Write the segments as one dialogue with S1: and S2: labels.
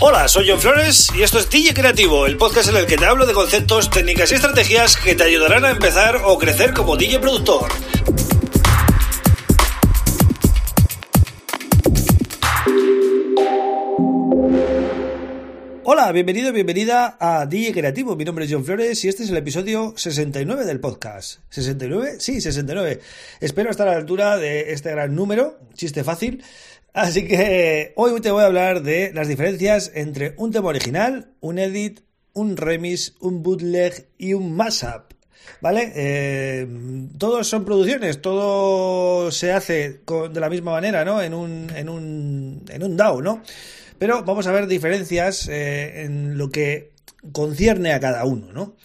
S1: Hola, soy John Flores y esto es DJ Creativo, el podcast en el que te hablo de conceptos, técnicas y estrategias que te ayudarán a empezar o crecer como DJ productor. Hola, bienvenido, bienvenida a DJ Creativo. Mi nombre es John Flores y este es el episodio 69 del podcast. ¿69? Sí, 69. Espero estar a la altura de este gran número, chiste fácil. Así que hoy te voy a hablar de las diferencias entre un tema original, un edit, un remix, un bootleg y un mashup. ¿Vale? Eh, todos son producciones, todo se hace de la misma manera, ¿no? En un, en un, en un DAO, ¿no? Pero vamos a ver diferencias eh, en lo que concierne a cada uno, ¿no?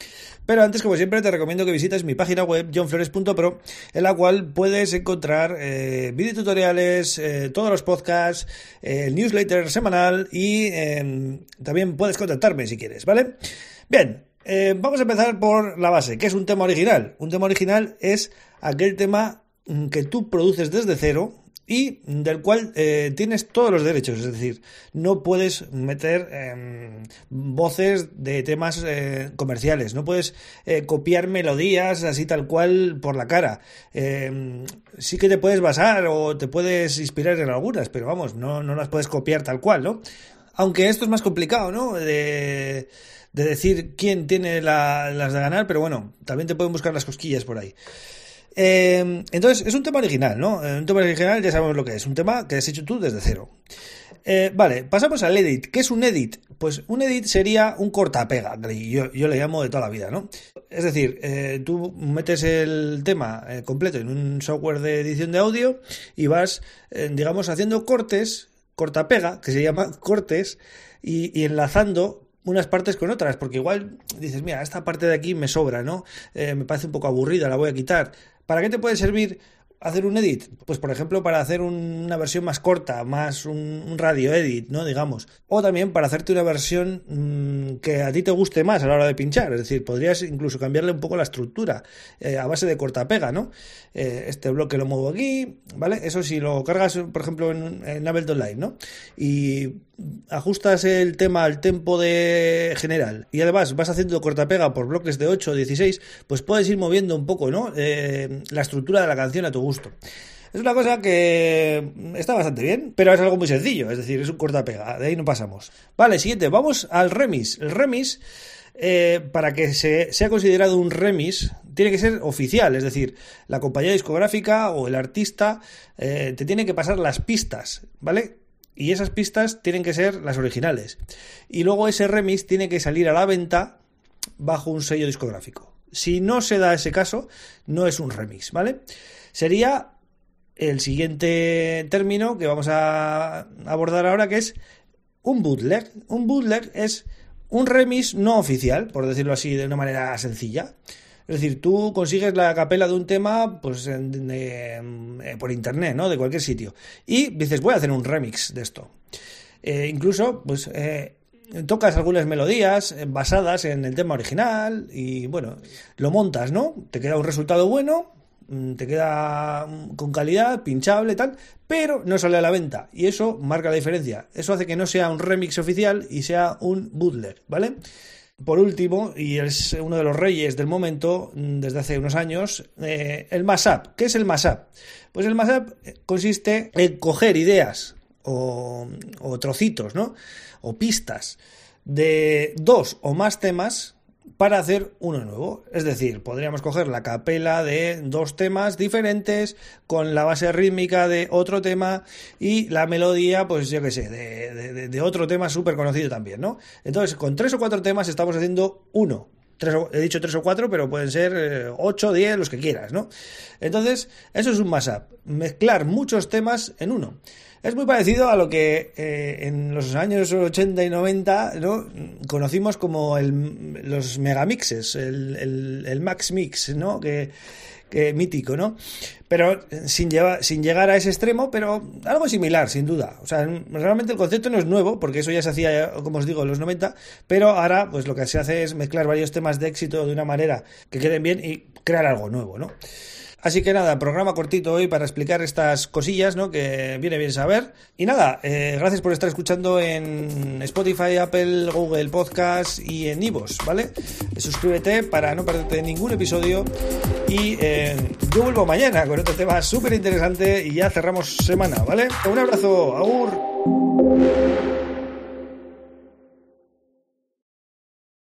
S1: Pero antes, como siempre, te recomiendo que visites mi página web johnflores.pro, en la cual puedes encontrar eh, videotutoriales, eh, todos los podcasts, eh, el newsletter semanal y em, también puedes contactarme si quieres, ¿vale? Bien, vamos a empezar por la base. ¿Qué es un tema original? Un tema original es aquel tema mm, que tú produces desde cero y del cual eh, tienes todos los derechos, es decir, no puedes meter em, voces de temas eh, comerciales, no puedes eh, copiar melodías así tal cual por la cara. Em, sí que te puedes basar o te puedes inspirar en algunas, pero vamos, no, no las puedes copiar tal cual, ¿no? Aunque esto es más complicado, ¿no? De, de decir quién tiene las de ganar, pero bueno, también te pueden buscar las cosquillas por ahí. Eh, entonces, es un tema original, ¿no? Un tema original ya sabemos lo que es, un tema que has hecho tú desde cero. Eh, vale, pasamos al edit. ¿Qué es un edit? Pues un edit sería un cortapega, yo, yo le llamo de toda la vida, ¿no? Es decir, eh, tú metes el tema completo en un software de edición de audio y vas, digamos, haciendo cortes, cortapega, que se llama cortes, y, enlazando unas partes con otras, porque igual dices, mira, esta parte de aquí me sobra, ¿no? me parece un poco aburrida, la voy a quitar. ¿Para qué te puede servir hacer un edit? Pues por ejemplo para hacer una versión más corta, más un, radio edit, ¿no? Digamos. O también para hacerte una versión mm, que a ti te guste más a la hora de pinchar. Es decir, podrías incluso cambiarle un poco la estructura eh, a base de corta-pega, ¿no? Eh, este bloque lo muevo aquí, ¿vale? Eso si lo cargas, por ejemplo, en, en Ableton Live, ¿no? Y ajustas el tema al tempo de general y además vas haciendo cortapega por bloques de 8 o 16, pues puedes ir moviendo un poco, ¿no? Eh, la estructura de la canción a tu gusto. Es una cosa que está bastante bien, pero es algo muy sencillo, es decir, es un cortapega, de ahí no pasamos. Vale, siguiente, vamos al remix. El remix, eh, para que se, sea considerado un remix, tiene que ser oficial, es decir, la compañía discográfica o el artista eh, te tiene que pasar las pistas, ¿vale? Y esas pistas tienen que ser las originales. Y luego ese remix tiene que salir a la venta bajo un sello discográfico. Si no se da ese caso, no es un remix, ¿vale? Sería el siguiente término que vamos a abordar ahora, que es un bootleg. Un bootleg es un remix no oficial, por decirlo así de una manera sencilla. Es decir, tú consigues la capela de un tema pues eh, por internet, ¿no? De cualquier sitio. Y dices, voy a hacer un remix de esto. Eh, incluso, pues, eh, tocas algunas melodías basadas en el tema original y, bueno, lo montas, ¿no? Te queda un resultado bueno, mm, te queda mm, con calidad, pinchable, tal, pero no sale a la venta. Y eso marca la diferencia. Eso hace que no sea un remix oficial y sea un bootleg, ¿vale? por último, y es uno de los reyes del momento mm, desde hace unos años, eh, el mashup. ¿Qué es el mashup? Pues el mashup eh, consiste en coger ideas o, o trocitos, ¿no? O pistas de dos o más temas para hacer uno nuevo. Es decir, podríamos coger la capela de dos temas diferentes con la base rítmica de otro tema y la melodía, pues yo qué sé, de, otro tema súper conocido también, ¿no? Entonces, con tres o cuatro temas estamos haciendo uno. He dicho tres o cuatro, pero pueden ser eh, ocho, diez, los que quieras, ¿no? Entonces, eso es un mashup. Mezclar muchos temas en uno. Es muy parecido a lo que eh, en los años 80 y 90 ¿no? conocimos como el, los megamixes, el, el, max mix, ¿no? Que, que mítico, ¿no? Pero sin, sin llegar a ese extremo, pero algo similar, sin duda. O sea, realmente el concepto no es nuevo, porque eso ya se hacía, como os digo, en los 90, pero ahora, pues lo que se hace es mezclar varios temas de éxito de una manera que queden bien y crear algo nuevo, ¿no? Así que nada, programa cortito hoy para explicar estas cosillas, ¿no? Que viene bien saber. Y nada, eh, gracias por estar escuchando en Spotify, Apple, Google Podcast y en Ivos, ¿vale? Suscríbete para no perderte ningún episodio. Y eh, yo vuelvo mañana con otro tema súper interesante y ya cerramos semana, ¿vale? Un abrazo, agur.